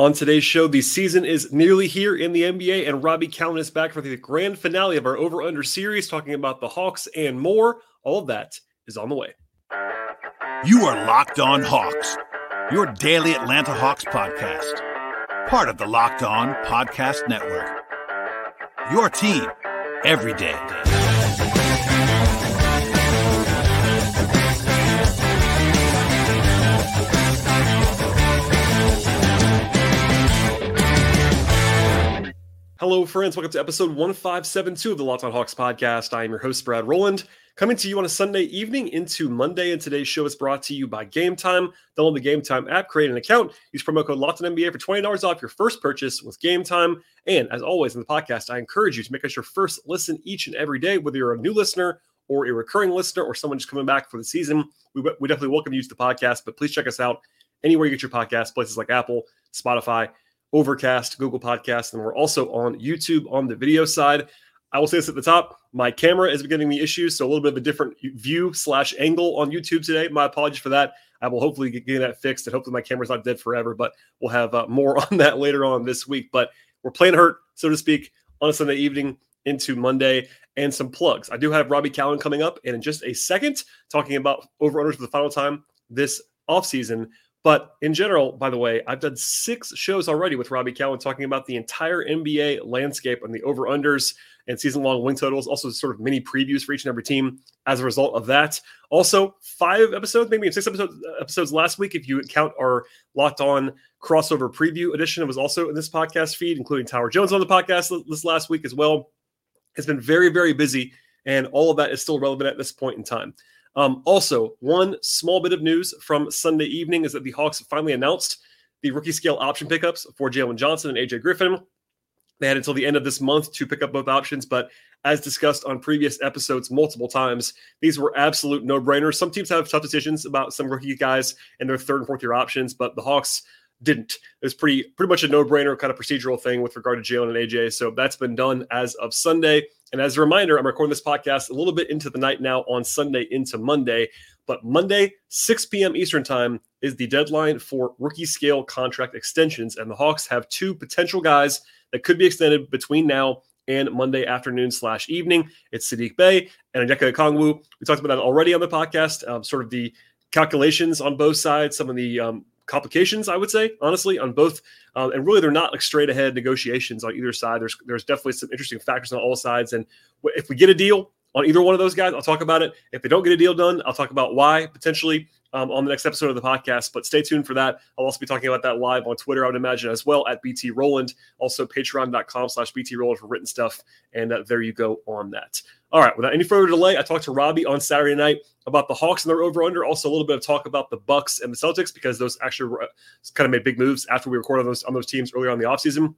On today's show, the season is nearly here in the NBA, and Robby Kalland is back for the grand finale of our Over Under series, talking about the Hawks and more. All of that is on the way. You are Locked On Hawks, your daily Atlanta Hawks podcast, part of the Locked On Podcast Network. Your team every day. Hello, friends. Welcome to episode 1572 of the Locked On Hawks podcast. I am your host, Brad Rowland, coming to you on a Sunday evening into Monday. And today's show is brought to you by Game Time. Download the Game Time app, create an account, use promo code Locked On NBA for $20 off your first purchase with Game Time. And as always in the podcast, I encourage you to make us your first listen each and every day, whether you're a new listener or a recurring listener or someone just coming back for the season. We, we definitely welcome you to the podcast, but please check us out anywhere you get your podcast, places like Apple, Spotify, Overcast, Google Podcasts, and we're also on YouTube on the video side. I will say this at the top: my camera is giving me issues, so a little bit of a different view slash angle on YouTube today. My apologies for that. I will hopefully get, that fixed, and hopefully my camera's not dead forever. But we'll have uh, more on that later on this week. But we're playing hurt, so to speak, on a Sunday evening into Monday, and some plugs. I do have Robby Kalland coming up, and in just a second, talking about over unders for the final time this offseason. But in general, by the way, I've done six shows already with Robby Kalland talking about the entire NBA landscape and the over unders and season long win totals, also sort of mini previews for each and every team as a result of that. Also, five episodes, maybe six episodes, episodes last week, if you count our locked on crossover preview edition, it was also in this podcast feed, including Tower Jones on the podcast this last week as well. It's been very, very busy, and all of that is still relevant at this point in time. Um, also, one small bit of news from Sunday evening is that the Hawks finally announced the rookie scale option pickups for Jalen Johnson and AJ Griffin. They had until the end of this month to pick up both options, but as discussed on previous episodes multiple times, these were absolute no brainers. Some teams have tough decisions about some rookie guys and their third and fourth year options, but the Hawks didn't. It was pretty pretty much a no brainer kind of procedural thing with regard to Jalen and AJ. So that's been done as of Sunday. And as a reminder, I'm recording this podcast a little bit into the night now on Sunday into Monday. But Monday, 6 p.m. Eastern Time, is the deadline for rookie scale contract extensions. And the Hawks have two potential guys that could be extended between now and Monday afternoon slash evening. It's Saddiq Bey and Onyeka Okongwu. We talked about that already on the podcast, um, sort of the calculations on both sides, some of the um, complications, I would say, honestly, on both. Um, and really, they're not like straight ahead negotiations on either side. There's there's definitely some interesting factors on all sides. And if we get a deal on either one of those guys, I'll talk about it. If they don't get a deal done, I'll talk about why potentially um, on the next episode of the podcast. But stay tuned for that. I'll also be talking about that live on Twitter, I would imagine, as well at BT Rowland. Also, patreon.com slash BT Rowland for written stuff. And uh, there you go on that. All right, without any further delay, I talked to Robby on Saturday night about the Hawks and their over under. Also, a little bit of talk about the Bucks and the Celtics because those actually kind of made big moves after we recorded those on those teams earlier on the offseason.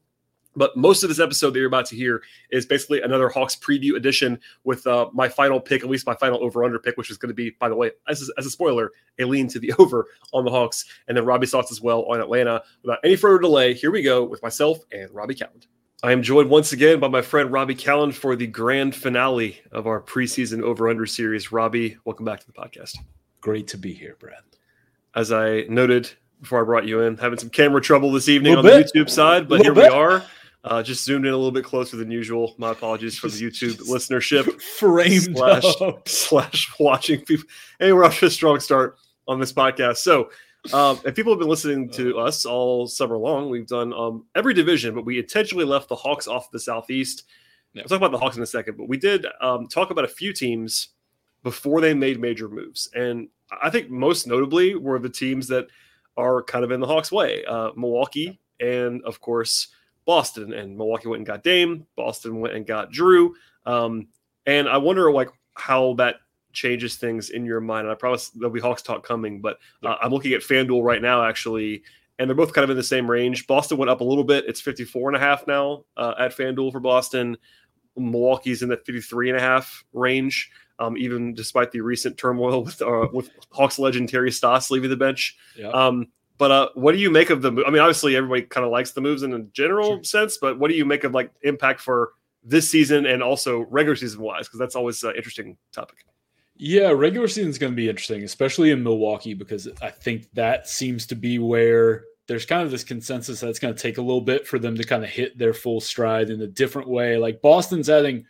But most of this episode that you're about to hear is basically another Hawks preview edition with uh, my final pick, at least my final over under pick, which is going to be, by the way, as, as a spoiler, a lean to the over on the Hawks. And then Robby's thoughts as well on Atlanta. Without any further delay, here we go with myself and Robby Kalland. I am joined once again by my friend Robby Kalland for the grand finale of our preseason over under series. Robby, welcome back to the podcast. Great to be here, Brad. As I noted before I brought you in, having some camera trouble this evening on bit. the YouTube side, but here bit. we are. Uh, just zoomed in a little bit closer than usual. My apologies for the YouTube listenership. Framed slash, slash watching people. Anyway, we're off to a strong start on this podcast. So, um, if people have been listening to us all summer long, we've done um, every division, but we intentionally left the Hawks off the Southeast. Yeah. We'll talk about the Hawks in a second, but we did um, talk about a few teams before they made major moves. And I think most notably were the teams that are kind of in the Hawks' way uh, Milwaukee, and of course, Boston. And Milwaukee went and got Dame, Boston went and got Jrue. Um, and I wonder, like, how that changes things in your mind. And I promise there'll be Hawks talk coming, but uh, I'm looking at FanDuel right now, actually, and they're both kind of in the same range. Boston went up a little bit. It's 54 and a half now uh, at FanDuel for Boston. Milwaukee's in the 53 and a half range, um, even despite the recent turmoil with uh, with Hawks legend Terry Stotts leaving the bench. Yeah. Um, but uh, what do you make of the? I mean, obviously everybody kind of likes the moves in a general sure. sense, but what do you make of like impact for this season and also regular season wise? Because that's always an interesting topic. Yeah, regular season is going to be interesting, especially in Milwaukee, because I think that seems to be where there's kind of this consensus that it's going to take a little bit for them to kind of hit their full stride in a different way. Like Boston's adding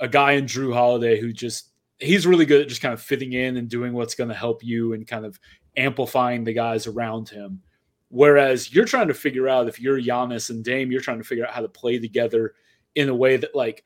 a guy in Jrue Holiday who just he's really good at just kind of fitting in and doing what's going to help you and kind of amplifying the guys around him. Whereas you're trying to figure out if you're Giannis and Dame, you're trying to figure out how to play together in a way that like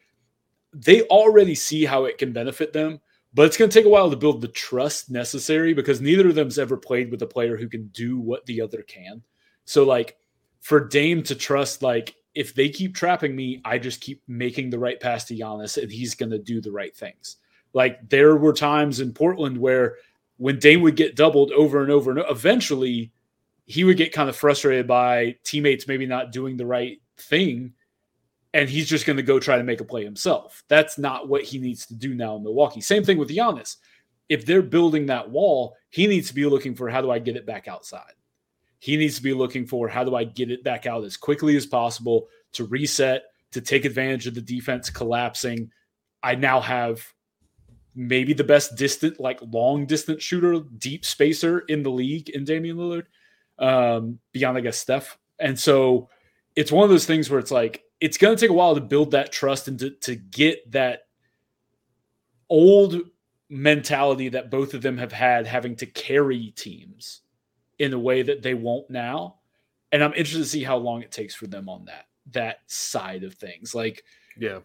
they already see how it can benefit them, but it's going to take a while to build the trust necessary because neither of them's ever played with a player who can do what the other can. So like for Dame to trust like if they keep trapping me, I just keep making the right pass to Giannis and he's going to do the right things. Like there were times in Portland where when Dame would get doubled over and over and eventually he would get kind of frustrated by teammates maybe not doing the right thing and he's just going to go try to make a play himself. That's not what he needs to do now in Milwaukee. Same thing with Giannis. If they're building that wall, he needs to be looking for how do I get it back outside? He needs to be looking for how do I get it back out as quickly as possible to reset, to take advantage of the defense collapsing. I now have maybe the best distant, like long distance shooter, deep spacer in the league in Damian Lillard, um, beyond, I guess, Steph. And so it's one of those things where it's like, it's going to take a while to build that trust and to, to get that old mentality that both of them have had having to carry teams in a way that they won't now. And I'm interested to see how long it takes for them on that that side of things. Like, yeah,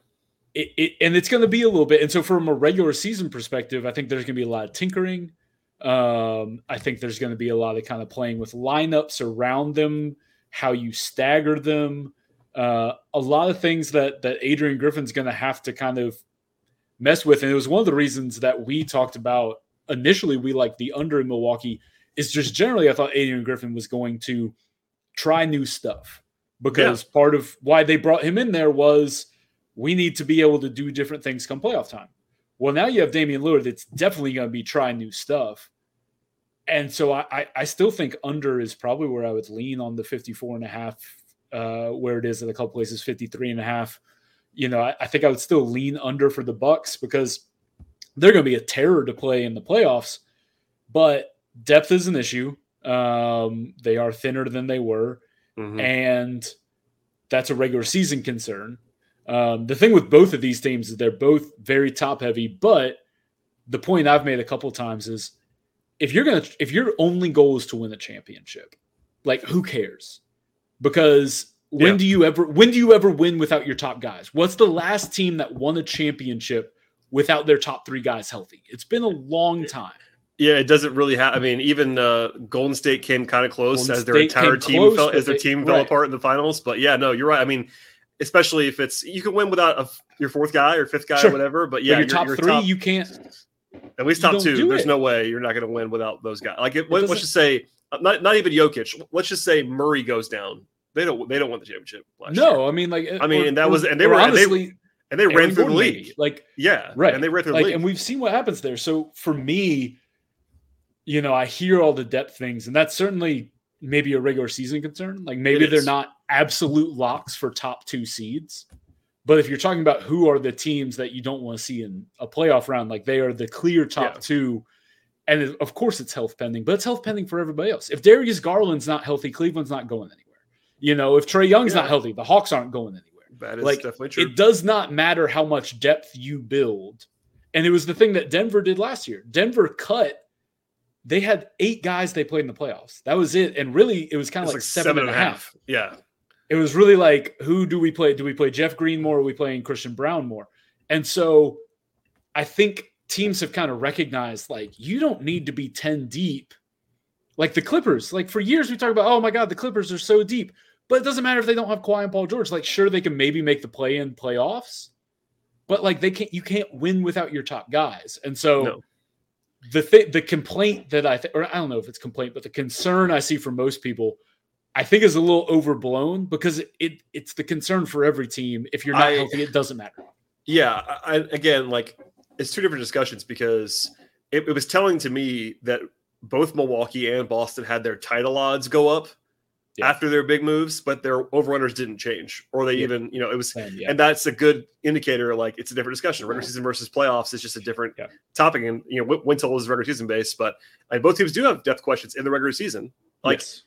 it, it and it's going to be a little bit. And so, from a regular season perspective, I think there's going to be a lot of tinkering. Um, I think there's going to be a lot of kind of playing with lineups around them, how you stagger them, uh, a lot of things that that Adrian Griffin's going to have to kind of mess with. And it was one of the reasons that we talked about initially. We like the under in Milwaukee is just generally I thought Adrian Griffin was going to try new stuff because yeah. part of why they brought him in there was we need to be able to do different things come playoff time. Well, now you have Damian Lillard that's definitely going to be trying new stuff. And so I, I still think under is probably where I would lean on the 54 and a half, uh, where it is at a couple places, 53 and a half. You know, I, I think I would still lean under for the Bucks because they're going to be a terror to play in the playoffs. But depth is an issue. Um, they are thinner than they were. Mm-hmm. And that's a regular season concern. Um, the thing with both of these teams is they're both very top heavy, but the point I've made a couple times is if you're gonna if your only goal is to win a championship, like who cares? Because when yeah. do you ever when do you ever win without your top guys? What's the last team that won a championship without their top three guys healthy? It's been a long time. Yeah, it doesn't really have. I mean, even uh, Golden State came kind of close Golden as their State entire team close, fell, as their team they, fell right. apart in the finals. But yeah, no, you're right. I mean, especially if it's you can win without a, your fourth guy or fifth guy sure. or whatever. But yeah, but your top three, top, you can't. At least top two. There's it. no way you're not going to win without those guys. Like, it, let's just say, uh, not not even Jokic. Let's just say Murray goes down. They don't. They don't win the championship. no, year. I mean, like, I mean, or, that was, and they were honestly. And they, and they Aaron ran through Gordon the league. Maybe. Like, yeah, right. And they ran through like, the league. And we've seen what happens there. So for me, you know, I hear all the depth things, and that's certainly maybe a regular season concern. Like maybe they're not absolute locks for top two seeds. But if you're talking about who are the teams that you don't want to see in a playoff round, like they are the clear top yeah. two. And of course, it's health pending, but it's health pending for everybody else. If Darius Garland's not healthy, Cleveland's not going anywhere. You know, if Trae Young's yeah. not healthy, the Hawks aren't going anywhere. That is like, definitely true. It does not matter how much depth you build. And it was the thing that Denver did last year. Denver cut they had eight guys they played in the playoffs. That was it. And really, it was kind of like, like, seven, seven and a half. half. Yeah. It was really like, who do we play? Do we play Jeff Green more? Or are we playing Christian Braun more? And so I think teams have kind of recognized like, you don't need to be 10 deep. Like the Clippers, like for years we talk about, oh my God, the Clippers are so deep. But it doesn't matter if they don't have Kawhi and Paul George. Like, sure, they can maybe make the play in playoffs, but like they can't, you can't win without your top guys. And so no the th- the complaint that I think, or I don't know if it's complaint, but the concern I see for most people, I think is a little overblown because it, it it's the concern for every team. If you're not I, healthy, it doesn't matter. Yeah, I, again, like it's two different discussions because it, it was telling to me that both Milwaukee and Boston had their title odds go up yeah. after their big moves, but their overrunners didn't change, or they yeah. even, you know, it was, yeah. and that's a good indicator. Like it's a different discussion. Regular season versus playoffs is just a different topic, and you know, win total is regular season based, but like, both teams do have depth questions in the regular season. Like, yes.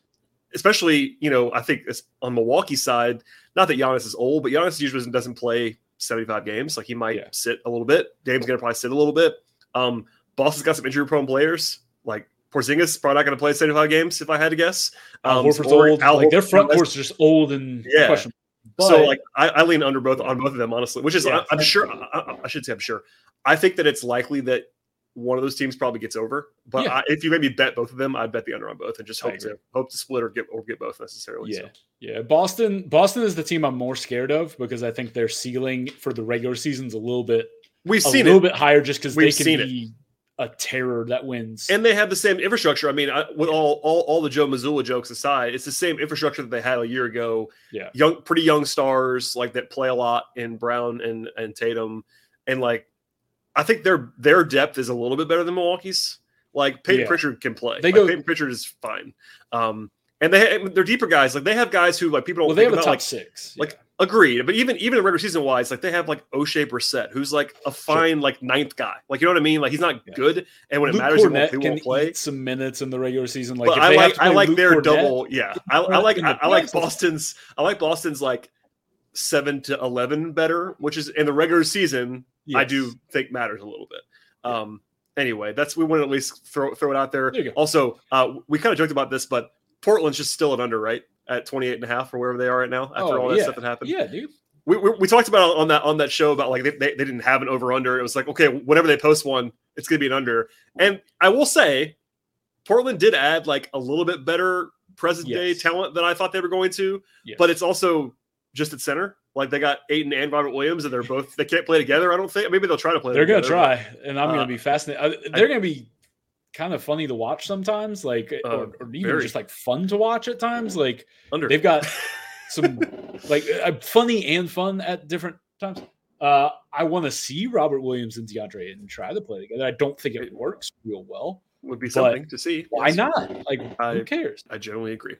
Especially you know I think on Milwaukee side, not that Giannis is old, but Giannis usually doesn't play 75 games. Like he might yeah. sit a little bit. Dame's gonna probably sit a little bit. Um, Boston's got some injury prone players. Like Porzingis probably not going to play 75 games if I had to guess. Um, Al old. Al like their front court's just old and yeah. questionable. But, so like I, I, lean under both on both of them honestly, which is yeah, I, am sure I, I, should say I'm sure. I think that it's likely that one of those teams probably gets over. But yeah. if you maybe bet both of them, I'd bet the under on both and just hope to hope to split or get or get both necessarily. Yeah, so. yeah. Boston Boston is the team I'm more scared of because I think their ceiling for the regular season's a little bit we've seen a little it. bit higher just because they can be. It a terror that wins. And they have the same infrastructure. I mean, I, with all, all all the Joe Mazzulla jokes aside, it's the same infrastructure that they had a year ago. Yeah, young, pretty young stars like that play a lot in Brown and and Tatum, and like I think their their depth is a little bit better than Milwaukee's. Like Payton yeah. Pritchard can play. They like, go. Payton Pritchard is fine. Um, and they they're deeper guys. Like they have guys who like people don't. Well, they have a top like, six. Like Agreed, but even even the regular season wise, like they have like Oshae Brissett, who's like a fine sure. like ninth guy. Like you know what I mean? Like he's not yeah. good, and when Luke it matters, Kornet he won't, he won't play some minutes in the regular season. Like I like I like Luke their Kornet, double. Yeah, I, I like I, I, like Boston's. I like Boston's like seven to eleven better, which is in the regular season. Yes. I do think matters a little bit. Um. Anyway, that's we want to at least throw throw it out there. there also, uh, we kind of joked about this, but Portland's just still an under, right? At 28 and a half or wherever they are right now after oh, all that yeah. stuff that happened. Yeah, dude we, we, we, talked about on that on that show about like they, they, they didn't have an over under. It was like okay, whenever they post one, it's gonna be an under. And I will say, Portland did add like a little bit better present yes. day talent than I thought they were going to. Yes. But it's also just at center. Like they got Ayton and Robert Williams, and they're both they can't play together. I don't think. Maybe they'll try to play. They're gonna try, and I'm uh, gonna be fascinated. They're gonna be kind of funny to watch sometimes, like uh, or, or, even very. just like fun to watch at times. Like under. they've got. some like uh, funny and fun at different times. Uh, I want to see Robert Williams and DeAndre and try to play together. I don't think it works real well. Would be something to see. Why yes. not? Like, I, who cares? I generally agree.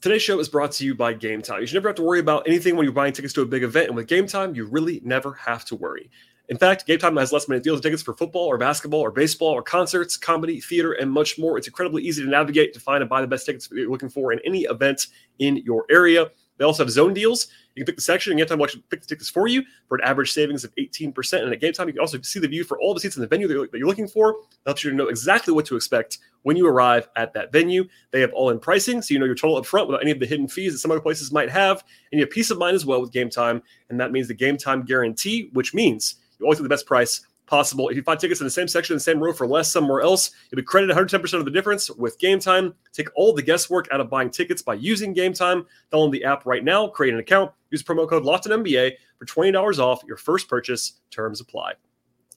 Today's show is brought to you by Game Time. You should never have to worry about anything when you're buying tickets to a big event. And with Game Time, you really never have to worry. In fact, Game Time has less minute deals and tickets for football or basketball or baseball or concerts, comedy, theater, and much more. It's incredibly easy to navigate to find and buy the best tickets you're looking for in any event in your area. They also have zone deals. You can pick the section and Game Time will actually pick the tickets for you for an average savings of 18%. And at Game Time, you can also see the view for all the seats in the venue that you're looking for. That helps you to know exactly what to expect when you arrive at that venue. They have all in pricing, so you know your total up front without any of the hidden fees that some other places might have. And you have peace of mind as well with Game Time. And that means the Game Time guarantee, which means you always get the best price possible. If you find tickets in the same section, the same row for less somewhere else, you'll be credited 110% of the difference with Game Time. Take all the guesswork out of buying tickets by using Game Time. Download the app right now, create an account, use promo code LOCKEDONNBA for $20 off your first purchase. Terms apply.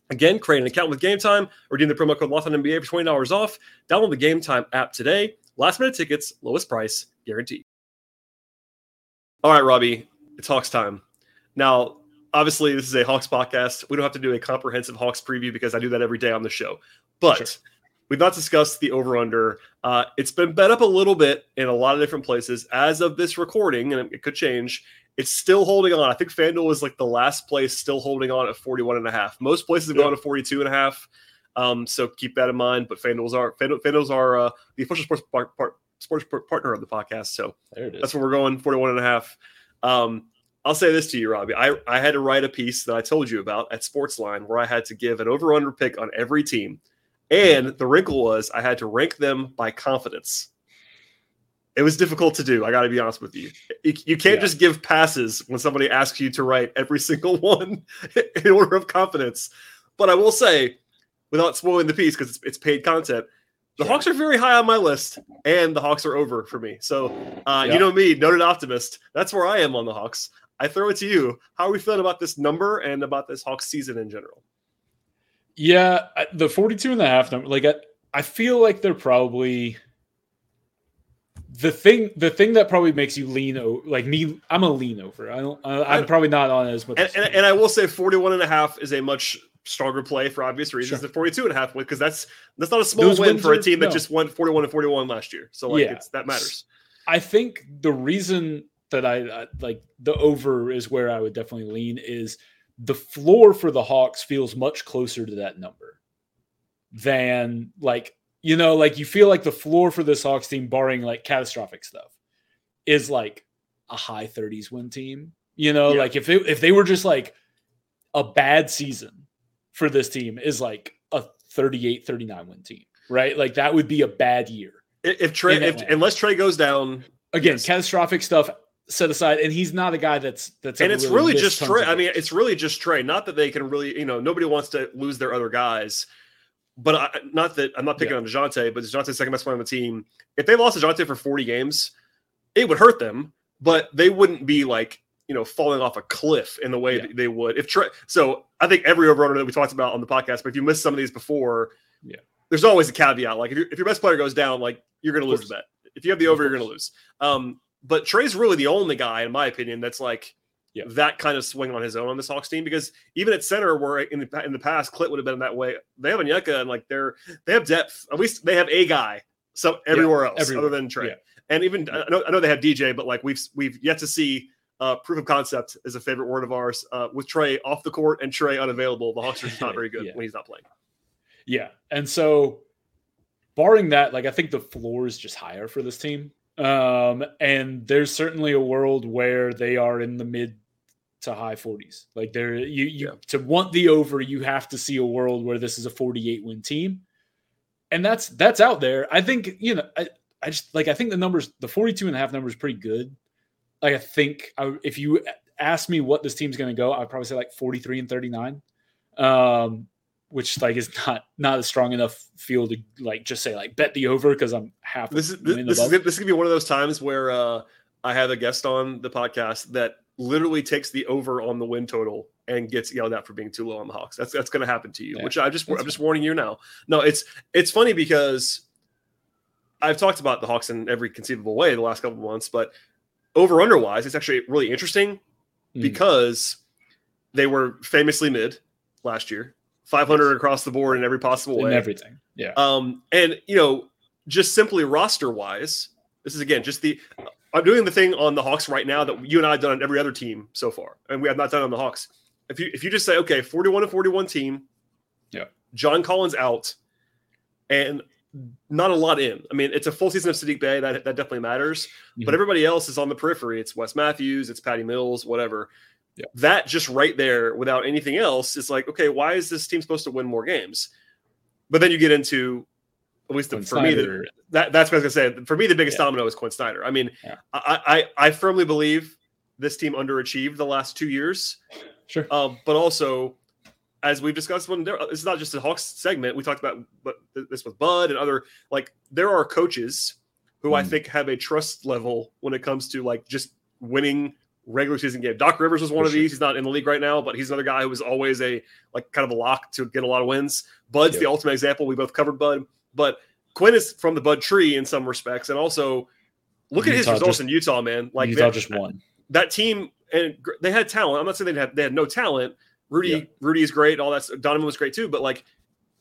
Again, create an account with Game Time, redeem the promo code LOCKEDONNBA for $20 off. Download the Game Time app today. Last minute tickets, lowest price, guaranteed. All right, Robby, it's Hawks time. Now, obviously this is a Hawks podcast. We don't have to do a comprehensive Hawks preview because I do that every day on the show. But sure. we've not discussed the over under. Uh, it's been bet up a little bit in a lot of different places as of this recording, and it could change. It's still holding on. I think FanDuel is like the last place still holding on at 41 and a half. Most places have yeah. gone to 42 and a half. Um, so keep that in mind. But FanDuel's are FanDuel, FanDuel's are uh, the official sports part, part, sports partner of the podcast. So that's where we're going, 41 and a half. Um, I'll say this to you, Robby. I, I had to write a piece that I told you about at Sportsline where I had to give an over under pick on every team. And the wrinkle was I had to rank them by confidence. It was difficult to do. I got to be honest with you. You, you can't yeah. just give passes when somebody asks you to write every single one in order of confidence. But I will say, without spoiling the piece because it's, it's paid content, the Hawks are very high on my list, and the Hawks are over for me. So, uh, yeah. you know me, noted optimist. That's where I am on the Hawks. I throw it to you. How are we feeling about this number and about this Hawks season in general? Yeah, the 42 and a half number, like I, I feel like they're probably the thing the thing that probably makes you lean over like me i'm a lean over i don't i'm probably not on as much and, and, and, i will say 41 and a half is a much stronger play for obvious reasons sure. than 42 and a half because that's that's not a small Those win for a team that no. just won 41 and 41 last year so like yeah. that matters i think the reason that I, I like the over is where I would definitely lean is the floor for the Hawks feels much closer to that number than like You know, like you feel like the floor for this Hawks team, barring like catastrophic stuff, is like a high 30s win team. You know, yeah. like if it, if they were just like a bad season for this team is like a 38 39 win team, right? Like that would be a bad year. If Trae if, unless Trae goes down, again, yes. catastrophic stuff set aside, and he's not a guy that's that's. And it's really, really just Trae. I mean, it's really just Trae Not that they can really, you know, nobody wants to lose their other guys. But I, not that I'm not picking yeah. on Dejounte, but Dejounte's second best player on the team. If they lost Dejounte for 40 games, it would hurt them, but they wouldn't be like you know falling off a cliff in the way yeah. they would if Trae. So I think every over that we talked about on the podcast, but if you missed some of these before, yeah, there's always a caveat. Like if, if your best player goes down, like you're going to lose the bet. If you have the over, you're going to lose. Um, but Trae's really the only guy, in my opinion, that's like yeah. that kind of swing on his own on this Hawks team because even at center, where in the, in the past Clint would have been that way, they have Onyeka and like they're they have depth. At least they have a guy. So everywhere yeah, else, everywhere. other than Trae, yeah. and even I know, I know they have DJ, but like we've we've yet to see uh, proof of concept is a favorite word of ours uh, with Trae off the court and Trae unavailable. The Hawks are just not very good when he's not playing. Yeah, and so barring that, like I think the floor is just higher for this team. Um, and there's certainly a world where they are in the mid to high 40s. Like there, you you yeah. to want the over, you have to see a world where this is a 48 win team, and that's that's out there. I think you know, I I just like I think the numbers, the 42 and a half number is pretty good. Like I think I, if you ask me what this team's going to go, I'd probably say like 43 and 39. Um, which like is not not a strong enough field to like just say like bet the over because I'm half. This is this, this is this is gonna be one of those times where uh, I have a guest on the podcast that literally takes the over on the win total and gets yelled at for being too low on the Hawks. That's that's gonna happen to you. Yeah, which I just I'm just warning you now. No, it's it's funny because I've talked about the Hawks in every conceivable way the last couple of months, but over under wise, it's actually really interesting mm. because they were famously mid last year 500 across the board in every possible way. In everything. Yeah. Um, and, you know, just simply roster wise, this is again just the. I'm doing the thing on the Hawks right now that you and I have done on every other team so far, and we have not done on the Hawks. If you if you just say okay, 41 to 41 team, yeah, John Collins out, and not a lot in. I mean, it's a full season of Saddiq Bey that that definitely matters, mm-hmm. but everybody else is on the periphery. It's Wes Matthews, it's Patty Mills, whatever. Yeah. That just right there, without anything else, is like, okay, why is this team supposed to win more games? But then you get into, at least the, for Snyder. me, the, that that's what I was gonna say. For me, the biggest yeah. domino is Quinn Snyder. I mean, yeah. I, I I firmly believe this team underachieved the last two years. Sure. Um, but also, as we've discussed, when there, it's not just a Hawks segment. We talked about but this with Bud and other like there are coaches who mm. I think have a trust level when it comes to like just winning regular season game. Doc Rivers was one For of these. He's not in the league right now, but he's another guy who was always a like kind of a lock to get a lot of wins. Bud's yep. the ultimate example. We both covered Bud, but Quinn is from the Bud tree in some respects, and also look Utah at his results just, in Utah, man. Like Utah just won that team, and they had talent. I'm not saying they had they had no talent. Rudy yeah. Rudy is great. All that Donovan was great too, but like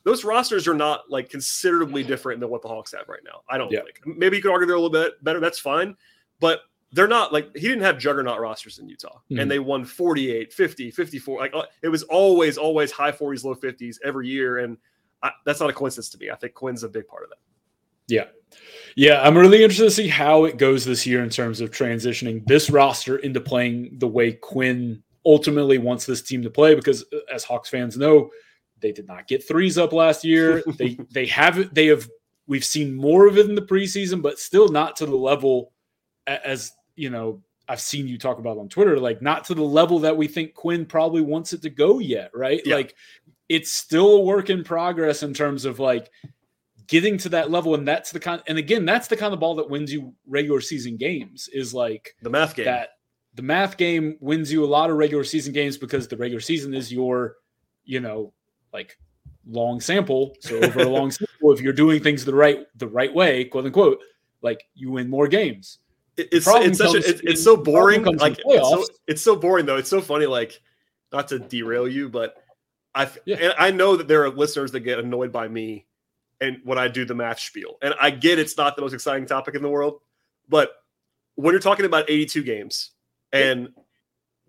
those rosters are not like considerably different than what the Hawks have right now. I don't yeah. think. Maybe you could argue they're a little bit better. That's fine, but they're not like he didn't have juggernaut rosters in Utah mm-hmm. and they won 48, 50, 54. Like uh, it was always, always high 40s, low 50s every year. And I, that's not a coincidence to me. I think Quinn's a big part of that. Yeah. Yeah. I'm really interested to see how it goes this year in terms of transitioning this roster into playing the way Quinn ultimately wants this team to play because uh, as Hawks fans know, they did not get threes up last year. they they haven't they have we've seen more of it in the preseason, but still not to the level as you know, I've seen you talk about on Twitter, like not to the level that we think Quinn probably wants it to go yet, right? Yeah. Like it's still a work in progress in terms of like getting to that level. And that's the kind, and again, that's the kind of ball that wins you regular season games is like the math game. That the math game wins you a lot of regular season games because the regular season is your, you know, like long sample. So over a long sample, if you're doing things the right the right way, quote unquote, like you win more games it's it's such a, it's, it's so boring. Like it's so, it's so boring though. It's so funny. Like not to derail you, but I yeah. and I know that there are listeners that get annoyed by me and when I do the math spiel. And I get it's not the most exciting topic in the world, but when you're talking about 82 games and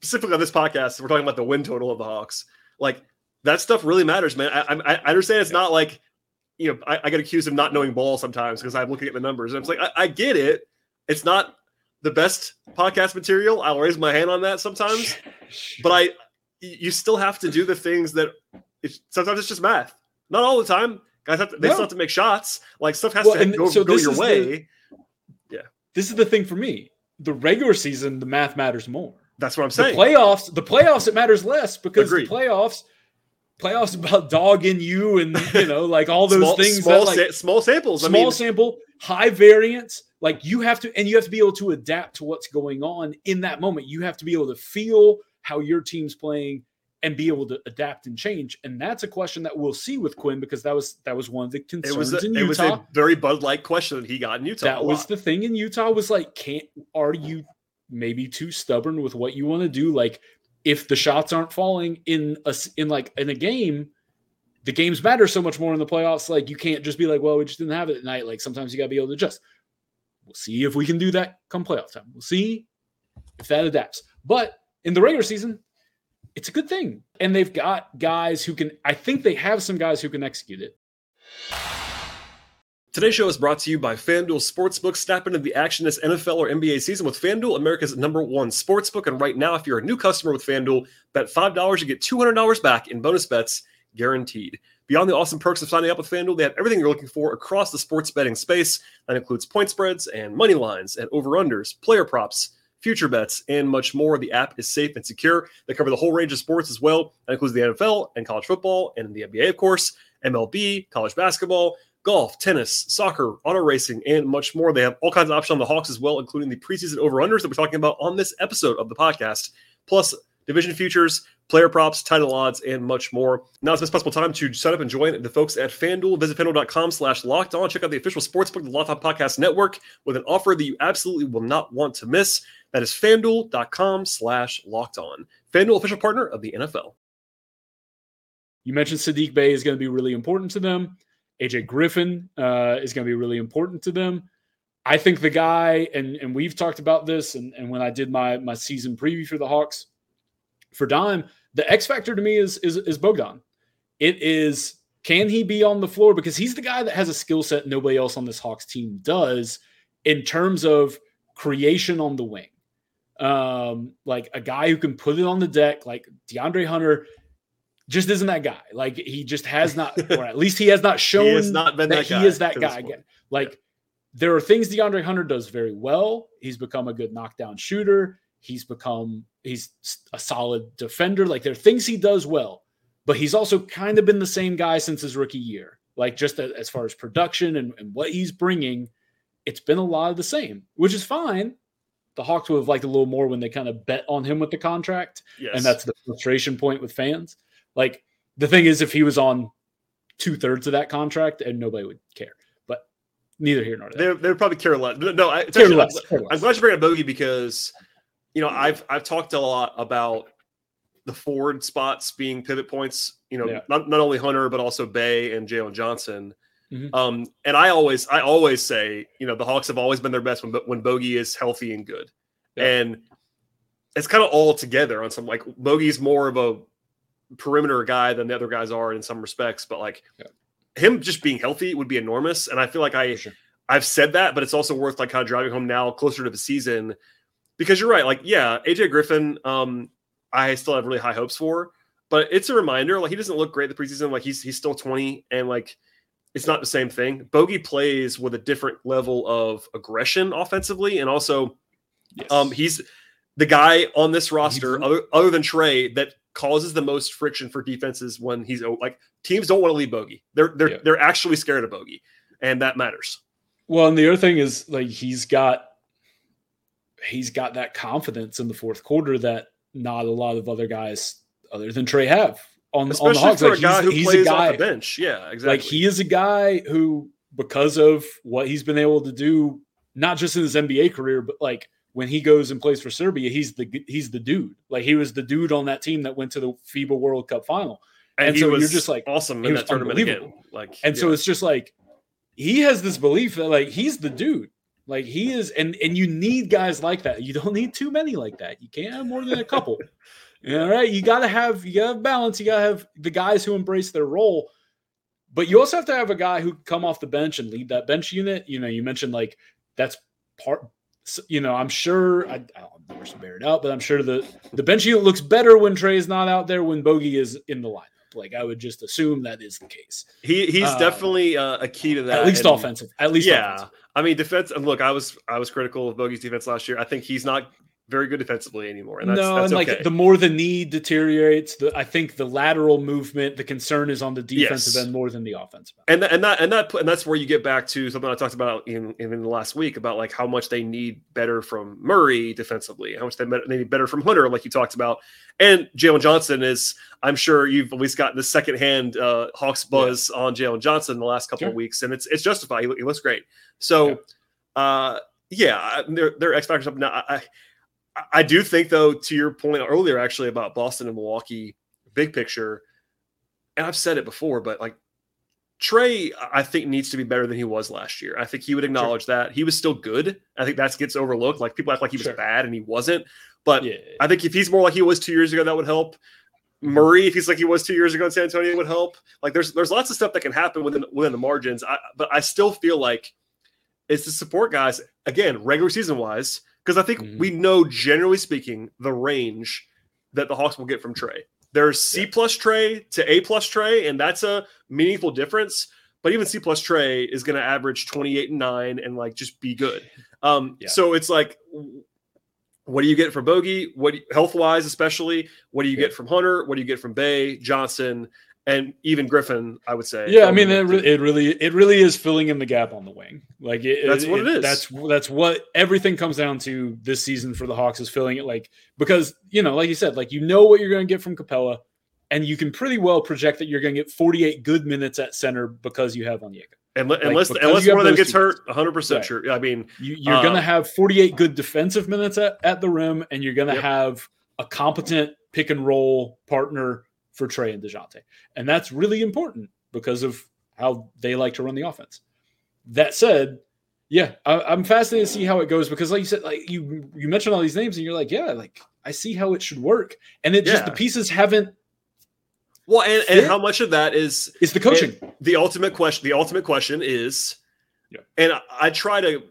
specifically on this podcast, we're talking about the win total of the Hawks. Like that stuff really matters, man. I, I, I understand it's not like you know, I, I get accused of not knowing ball sometimes because I'm looking at the numbers. And I'm like, I, I get it. It's not the best podcast material. I'll raise my hand on that sometimes, but I, you still have to do the things that it's, sometimes it's just math. Not all the time. Guys have to, they No. still have to make shots. Like stuff has Well, to go, so go your way. the- way. This is the thing for me. The regular season, the math matters more. That's what I'm saying. The playoffs, the playoffs, it matters less because Agreed. the playoffs, playoffs about dogging you and you know like all those small, things small, that like sa- small samples. small I mean, sample, high variance. Like you have to, and you have to be able to adapt to what's going on in that moment. You have to be able to feel how your team's playing and be able to adapt and change. And that's a question that we'll see with Quinn because that was that was one of the it concerns was a, in it was a very Bud Light question that he got in Utah. that was the thing in Utah was like, can't are you maybe too stubborn with what you want to do? Like if the shots aren't falling in a in like in a game, the games matter so much more in the playoffs. Like you can't just be like, well, we just didn't have it at night. Like sometimes you gotta be able to adjust. We'll see if we can do that come playoff time. We'll see if that adapts. But in the regular season, it's a good thing. And they've got guys who can, I think they have some guys who can execute it. Today's show is brought to you by FanDuel Sportsbook. Snap into the action this NFL or NBA season with FanDuel, America's number one sportsbook. And right now, if you're a new customer with FanDuel, bet $5, you get $200 back in bonus bets guaranteed. Beyond the awesome perks of signing up with FanDuel, they have everything you're looking for across the sports betting space. That includes point spreads and money lines and over-unders, player props, future bets, and much more. The app is safe and secure. They cover the whole range of sports as well. That includes the NFL and college football and the NBA, of course, MLB, college basketball, golf, tennis, soccer, auto racing, and much more. They have all kinds of options on the Hawks as well, including the preseason over-unders that we're talking about on this episode of the podcast, plus division futures, player props, title odds, and much more. Now is the best possible time to sign up and join the folks at FanDuel. Visit FanDuel.com slash locked on. Check out the official sportsbook, of the Locked On Podcast Network, with an offer that you absolutely will not want to miss. That is FanDuel.com slash locked on. FanDuel, official partner of the NFL. You mentioned Saddiq Bey is going to be really important to them. AJ Griffin uh, is going to be really important to them. I think the guy, and and we've talked about this, and, and when I did my my season preview for the Hawks for Dime, the X factor to me is is is Bogdan. It is can he be on the floor because he's the guy that has a skill set nobody else on this Hawks team does in terms of creation on the wing. Um, like a guy who can put it on the deck, like DeAndre Hunter just isn't that guy. Like he just has not, or at least he has not shown He has not been that, that he is that guy again. Like there are things DeAndre Hunter does very well. He's become a good knockdown shooter. He's become he's a solid defender. Like there are things he does well, but he's also kind of been the same guy since his rookie year. Like just as far as production and, and what he's bringing, it's been a lot of the same, which is fine. The Hawks would have liked a little more when they kind of bet on him with the contract Yes. and that's the frustration point with fans. Like the thing is, if he was on two thirds of that contract, and nobody would care. But neither here nor there. they they would probably care less. No, No, I, Care actually- less, care I'm less. glad you bring up Bogey because you know I've I've talked a lot about the forward spots being pivot points. You know, Yeah. not, not only Hunter but also Bey and Jalen Johnson. Mhm. Um, and I always I always say you know the Hawks have always been their best when when Bogey is healthy and good, Yeah. and it's kind of all together on some like Bogey's more of a perimeter guy than the other guys are in some respects, but like Yeah. him just being healthy would be enormous. And I feel like I sure. I've said that, but it's also worth like kind of driving home now closer to the season because you're right. Like, yeah, AJ Griffin, um, I still have really high hopes for, but it's a reminder. Like, he doesn't look great the preseason. Like, he's he's still 20, and like, it's not the same thing. Bogey plays with a different level of aggression offensively, and also, Yes. um, he's the guy on this roster, other other than Trae, that causes the most friction for defenses when he's like teams don't want to leave Bogey. They're they're Yeah. they're actually scared of Bogey, and that matters. well, and the other thing is like he's got he's got that confidence in the fourth quarter that not a lot of other guys other than Trae have on, on the Hawks. for Like a guy he's, who he's plays a guy off the bench. Yeah, exactly. Like he is a guy who, because of what he's been able to do, not just in his NBA career, but like when he goes and plays for Serbia, he's the he's the dude. Like he was the dude on that team that went to the FIBA World Cup final. and, and he so you're just like- awesome in that tournament again. Like, And so it's just like he has this belief that like he's the dude. Like he is, and and you need guys like that. You don't need too many like that. You can't have more than a couple. All right, you gotta have you gotta have balance. You gotta have the guys who embrace their role. but you also have to have a guy who come off the bench and lead that bench unit. You know, you mentioned like that's part. You know, I'm sure I, I don't never bear it out, but I'm sure the the bench unit looks better when Trae is not out there when Bogey is in the lineup. Like I would just assume that is the case. He he's um, definitely uh, a key to that. At least and, offensive. At least yeah. Offensive. I mean defense. And look, I was I was critical of Bogey's defense last year. I think he's not very good defensively anymore. And that's, no, that's and okay. like the more the need deteriorates, the I think the lateral movement, the concern is on the defensive yes. end more than the offensive end. And and that and that and that's where you get back to something I talked about in, in the last week about like how much they need better from Murray defensively, how much they, they need better from Hunter, like you talked about. And Jalen Johnson is, I'm sure you've always gotten the secondhand uh, Hawks buzz yeah. on Jalen Johnson the last couple sure. of weeks, and it's it's justified. He, he looks great. So. Yeah. Uh, yeah, they're, they're X factors up now. I, I do think, though, to your point earlier, actually about Boston and Milwaukee, big picture, and I've said it before, but like Trae, I think needs to be better than he was last year. I think he would acknowledge sure. that he was still good. I think that gets overlooked. Like people act like he was sure. bad and he wasn't. But yeah. I think if he's more like he was two years ago, that would help. Mm-hmm. Murray, if he's like he was two years ago in San Antonio, would help. Like there's there's lots of stuff that can happen within within the margins. I, but I still feel like it's the support guys again, regular season wise because I think mm-hmm. we know, generally speaking, the range that the Hawks will get from Trae. There's C plus Trae to A plus Trae, and that's a meaningful difference. But even C plus Trae is going to average 28 and 9 and like just be good. Um, yeah. So it's like, what do you get from Bogey? What health wise, especially? What do you yeah. get from Hunter? What do you get from Bey Johnson? And even Griffin, I would say. Yeah, I mean, it, re- it, really, it really is filling in the gap on the wing. Like it, that's what it, it is. That's that's what everything comes down to this season for the Hawks is filling it. Like because you know, like you said, like you know what you're going to get from Capela, and you can pretty well project that you're going to get 48 good minutes at center because you have Onyeka. And, like, unless unless one of them gets hurt, 100 right. percent sure. I mean, you, are uh, going to have 48 good defensive minutes at, at the rim, and you're going to yep. have a competent pick and roll partner for Trae and Dejounte. And that's really important because of how they like to run the offense. That said, yeah, I, am fascinated to see how it goes because, like you said, like you you mentioned all these names, and you're like, yeah, like I see how it should work, and it yeah. just the pieces haven't. Well, and, and how much of that is is the coaching? The ultimate question. The ultimate question is, yeah. and I, I try to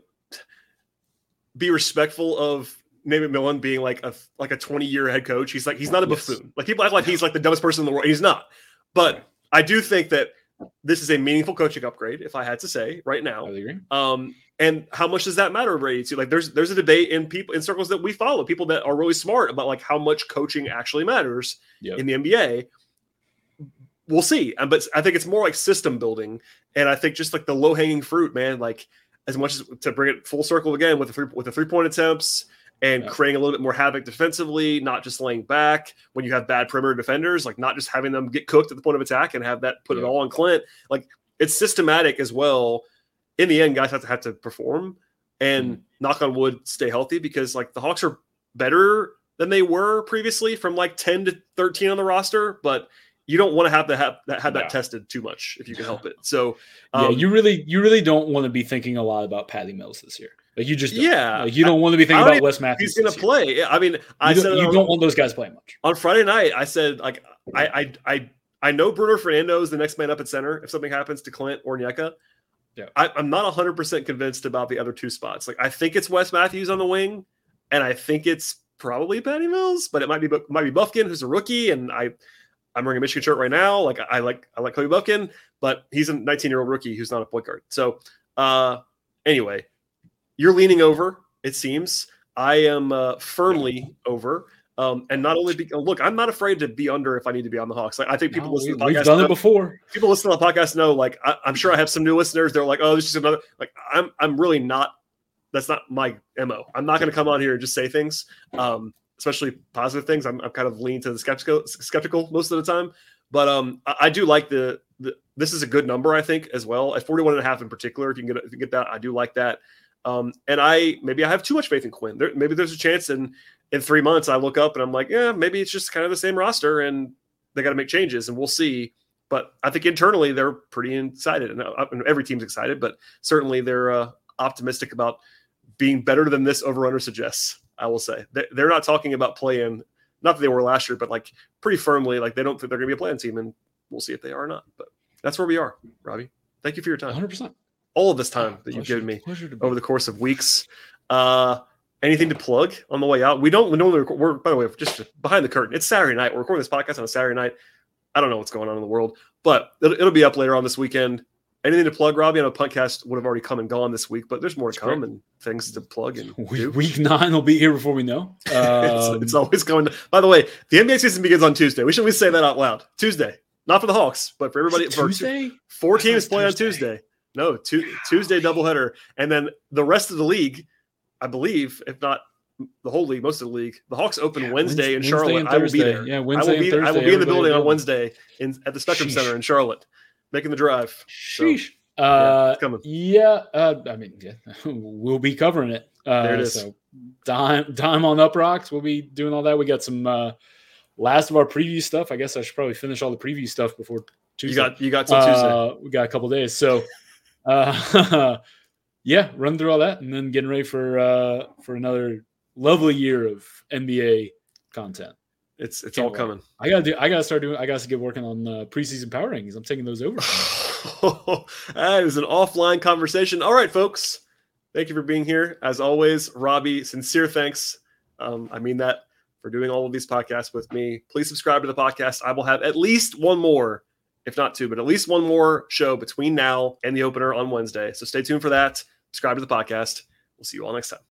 be respectful of Nate McMillan being like a like a 20 year head coach. He's like he's not a buffoon. Yes. Like people act like he's like the dumbest person in the world. He's not. But I do think that this is a meaningful coaching upgrade, if I had to say right now. Um, and how much does that matter over 82? Like there's there's a debate in people in circles that we follow, people that are really smart about like how much coaching actually matters yep. in the NBA. We'll see. But I think it's more like system building. And I think just like the low hanging fruit, man, like as much as to bring it full circle again with the three with the three point attempts and yeah. creating a little bit more havoc defensively, not just laying back when you have bad perimeter defenders, like not just having them get cooked at the point of attack and have that put yeah. it all on Clint. Like it's systematic as well. In the end, guys have to have to perform and mm. knock on wood, stay healthy because like the Hawks are better than they were previously from like 10 to 13 on the roster, but you don't want to have to have that have that tested too much if you can help it. So um, yeah, you really you really don't want to be thinking a lot about Patty Mills this year. Like you just don't. yeah, like you don't want to be thinking about Wes Matthews. He's going to play. I mean, I you said don't, you don't want those guys playing much on Friday night. I said like I I I I know Bruno Fernando is the next man up at center if something happens to Clint or Nyeka. Yeah, I, am not 100 percent convinced about the other two spots. Like I think it's Wes Matthews on the wing, and I think it's probably Patty Mills, but it might be might be Bufkin who's a rookie, and I I'm wearing a Michigan shirt right now. Like I like I like Kobe Bufkin, but he's a 19 year old rookie who's not a point guard. So uh anyway, you're leaning over, it seems. I am uh, firmly over. Um, and not only be, look, I'm not afraid to be under if I need to be on the Hawks. Like I think people no, listen to the podcast. We've done know, it before. People listen to the podcast know. Like I, am sure I have some new listeners. They're like, oh, this is another. Like I'm I'm really not. That's not my mo. I'm not going to come on here and just say things, um, especially positive things. I'm, I'm kind of lean to the skeptical skeptical most of the time. But um, I, I do like the, the this is a good number I think as well at 41 and a half in particular. If you can get if you get that, I do like that. Um, and I maybe I have too much faith in Quinn. There, maybe there's a chance in in three months I look up and I'm like, yeah, maybe it's just kind of the same roster and they got to make changes and we'll see. But I think internally they're pretty excited and uh, every team's excited, but certainly they're uh, optimistic about being better than this over under suggests. I will say they're not talking about playing, not that they were last year, but like pretty firmly, like they don't think they're going to be a playing team, and we'll see if they are or not. But that's where we are, Robby. Thank you for your time. 100%. All of this time that you've given me pleasure to be over the course of weeks. Uh, anything to plug on the way out? We don't we normally record, we're by the way just behind the curtain. It's Saturday night. We're recording this podcast on a Saturday night. I don't know what's going on in the world, but it'll, it'll be up later on this weekend. Anything to plug, Robby? I know podcast would have already come and gone this week, but there's more to That's come and things to plug and Week, week nine will be here before we know. it's, Um, it's always going to. By the way, the NBA season begins on Tuesday. We should always say that out loud. Tuesday, not for the Hawks, but for everybody. Tuesday. four teams play on Tuesday. No, tu- Tuesday doubleheader, and then the rest of the league, I believe, if not the whole league, most of the league, the Hawks open Yeah, Wednesday in Wednesday Charlotte. and I will be there. Yeah, I Wednesday will be. and I will Thursday, be in the building on. Wednesday in at the Spectrum Sheesh. Center in Charlotte, making the drive. Sheesh. yeah, Uh, it's coming. yeah, uh, I mean, yeah, we'll be covering it. Uh, There it is. So dime, dime on UPROXX. We'll be doing all that. We got some uh, last of our preview stuff. I guess I should probably finish all the preview stuff before Tuesday. You got you got till Tuesday. Uh, we got a couple days, so uh, yeah, run through all that, and then getting ready for uh, for another lovely year of NBA content. It's it's can't all wait. coming. I gotta do. I gotta start doing. I gotta get working on uh, preseason power rankings. I'm taking those over. that is an offline conversation. All right, folks. Thank you for being here. As always, Robby, sincere thanks. Um, I mean that for doing all of these podcasts with me. Please subscribe to the podcast. I will have at least one more, if not two, but at least one more show between now and the opener on Wednesday. So stay tuned for that. Subscribe to the podcast. We'll see you all next time.